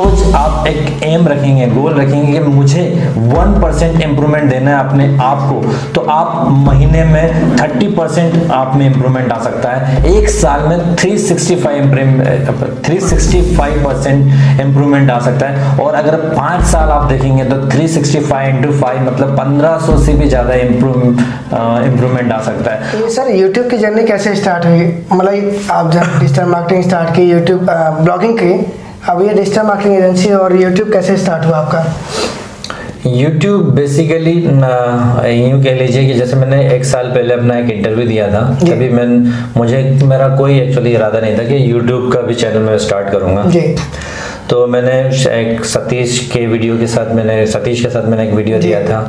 रोज आप एक एम रखेंगे गोल रखेंगे कि मुझे वन परसेंट इंप्रूवमेंट देना है अपने आप को तो आप महीने में थर्टी परसेंट आप में इंप्रूवमेंट आ सकता है। एक साल में three sixty five three sixty five percent improvement आ सकता है। और अगर पाँच साल आप देखेंगे तो three sixty five into five मतलब पंद्रह सौ से भी ज़्यादा इंप्रूवमेंट आ सकता है। तो सर यूट्यूब की जर्नी कैसे स्टार्ट हुई? मतलब आप जब डिजिटल मार्केटिंग स्टार्ट की यूट्यूब ब्लॉगिंग की अब ये डिजिटल मार्केटिंग एजेंसी और यूट्यूब कैसे स्टार्ट हुआ आपका? YouTube बेसिकली यूँ कह लीजिए कि जैसे मैंने एक साल पहले अपना एक इंटरव्यू दिया था तभी मैं मुझे मेरा कोई एक्चुअली इरादा नहीं था कि YouTube का भी चैनल मैं स्टार्ट करूँगा। जी। तो मैंने एक सतीश के वीडियो के साथ मैंने सतीश के साथ मैंने एक वीडियो दिया था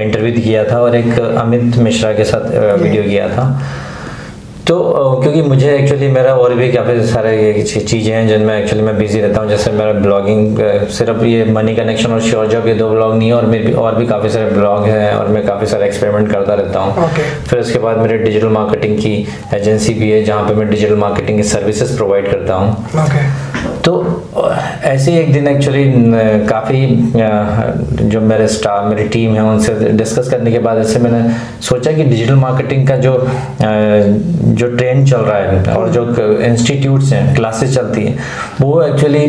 इंटरव्यू किया था और एक अमित मिश्रा के साथ वीडियो किया था। तो क्योंकि मुझे एक्चुअली मेरा और भी काफ़ी सारे ये चीज़ें हैं जिनमें एक्चुअली मैं बिज़ी रहता हूँ जैसे मेरा ब्लॉगिंग सिर्फ़ ये मनी कनेक्शन और श्योर जॉब ये दो ब्लॉग नहीं है और मेरे और भी काफ़ी सारे ब्लॉग हैं और मैं काफ़ी सारे एक्सपेरिमेंट करता रहता हूँ okay. फिर उसके बाद मेरे डिजिटल मार्केटिंग की एजेंसी भी है जहाँ पर मैं डिजिटल मार्केटिंग की सर्विसेज़ प्रोवाइड करता हूँ okay. तो ऐसे एक दिन एक्चुअली काफ़ी जो मेरे स्टाफ मेरी टीम है उनसे डिस्कस करने के बाद ऐसे मैंने सोचा कि डिजिटल मार्केटिंग का जो जो ट्रेंड चल रहा है और जो इंस्टीट्यूट्स हैं क्लासेस चलती हैं वो एक्चुअली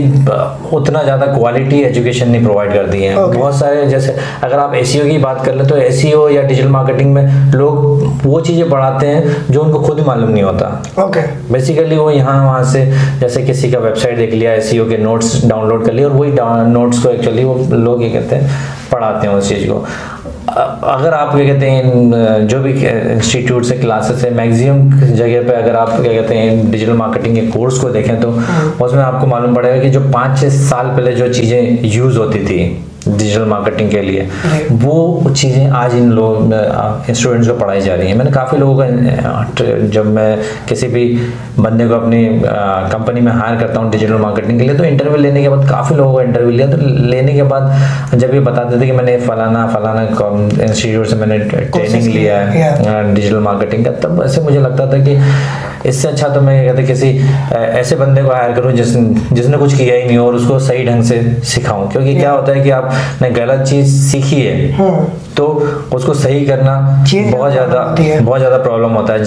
उतना ज़्यादा क्वालिटी एजुकेशन नहीं प्रोवाइड करती हैं okay. बहुत सारे जैसे अगर आप ए की बात कर ले तो ए या डिजिटल मार्केटिंग में लोग वो चीज़ें पढ़ाते हैं जो उनको खुद मालूम नहीं होता ओके okay. बेसिकली वो यहाँ वहाँ से जैसे किसी का वेबसाइट देख लिया एस के नोट्स डाउनलोड कर लिए और वही नोट्स को एक्चुअली वो लोग ये कहते हैं पढ़ाते हैं उस चीज़ को अगर आप क्या कहते हैं जो भी इंस्टीट्यूट से क्लासेस है मैक्सिमम जगह पे अगर आप क्या कहते हैं डिजिटल मार्केटिंग के कोर्स को देखें तो हाँ। उसमें आपको मालूम पड़ेगा कि जो पाँच छः साल पहले जो चीज़ें यूज़ होती थी डिजिटल मार्केटिंग के लिए। वो चीज़ें आज इन लोग स्टूडेंट्स को पढ़ाई जा रही हैं। मैंने काफ़ी लोगों का जब मैं किसी भी बंदे को अपनी कंपनी में हायर करता हूँ डिजिटल मार्केटिंग के लिए तो इंटरव्यू लेने के बाद काफ़ी लोगों का इंटरव्यू लिया। तो लेने के बाद जब ये बताते थे कि मैंने फलाना फलाना इंस्टीट्यूट से मैंने ट्रेनिंग लिया है डिजिटल मार्केटिंग का तब ऐसे मुझे लगता था कि इससे अच्छा तो मैं कहते किसी ऐसे बंदे को हायर करूँ जिस जिसने कुछ किया ही नहीं और उसको सही ढंग से सिखाऊं। क्योंकि क्या होता है कि आपने गलत चीज़ सीखी है हाँ। तो उसको सही करना बहुत ज़्यादा बहुत ज़्यादा प्रॉब्लम होता है।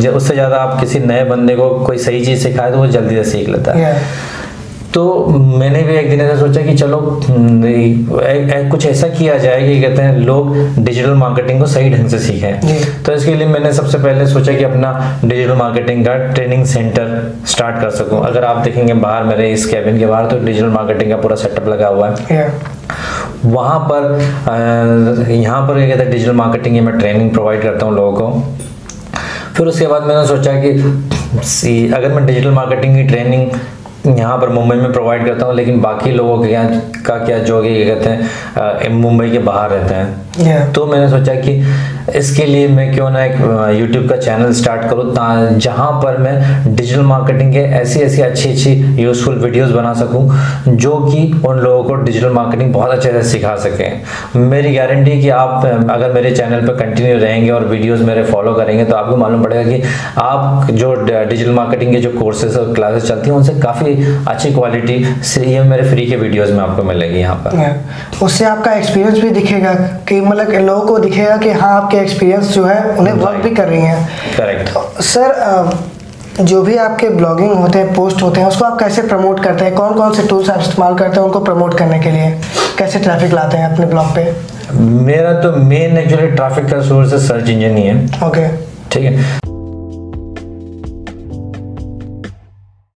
जब उससे ज़्यादा आप किसी नए बंदे को कोई सही चीज़ सिखाए तो वो जल्दी से सीख लेता है। तो मैंने भी एक दिन ऐसा सोचा कि चलो ए, ए, कुछ ऐसा किया जाए कि कहते हैं लोग डिजिटल मार्केटिंग को सही ढंग से सीखें। तो इसके लिए मैंने सबसे पहले सोचा कि अपना डिजिटल मार्केटिंग का ट्रेनिंग सेंटर स्टार्ट कर सकूँ। अगर आप देखेंगे बाहर मेरे इस कैबिन के बाहर तो डिजिटल मार्केटिंग का पूरा सेटअप लगा हुआ है। वहाँ पर यहाँ पर क्या कहते हैं डिजिटल मार्केटिंग की मैं ट्रेनिंग प्रोवाइड करता हूँ लोगों को फिर उसके बाद मैंने सोचा कि सी अगर मैं डिजिटल मार्केटिंग की ट्रेनिंग यहाँ पर मुंबई में प्रोवाइड करता हूँ लेकिन बाकी लोगों के यहाँ का क्या जो कि कहते हैं मुंबई के बाहर रहते हैं yeah. तो मैंने सोचा कि इसके लिए मैं क्यों ना एक यूट्यूब का चैनल स्टार्ट करूँ जहाँ पर मैं डिजिटल मार्केटिंग के ऐसी ऐसी अच्छी अच्छी यूजफुल वीडियोस बना सकूँ, जो कि उन लोगों को डिजिटल मार्केटिंग बहुत अच्छे से सिखा सकें। मेरी गारंटी कि आप, अगर मेरे चैनल पर कंटिन्यू रहेंगे और वीडियोस मेरे फॉलो करेंगे तो आपको मालूम पड़ेगा कि आप जो डिजिटल मार्केटिंग के जो कोर्सेज और क्लासेस चलती हैं, उनसे काफ़ी अच्छी क्वालिटी से ये मेरे फ्री के वीडियोज़ में आपको मिलेगी यहाँ पर। उससे आपका एक्सपीरियंस भी दिखेगा कि मतलब लोगों को दिखेगा कि हाँ आपके एक्सपीरियंस जो है उन्हें वर्क भी कर रही हैं। करेक्ट सर जो भी आपके ब्लॉगिंग होते हैं पोस्ट होते हैं उसको आप कैसे प्रमोट करते हैं? कौन कौन से टूल्स आप इस्तेमाल करते हैं उनको प्रमोट करने के लिए? कैसे ट्रैफ़िक लाते हैं अपने ब्लॉग पे? मेरा तो मेन एक्चुअली ट्रैफ़िक का सोर्स है सर्च इंजन ही है। ओके ठीक है।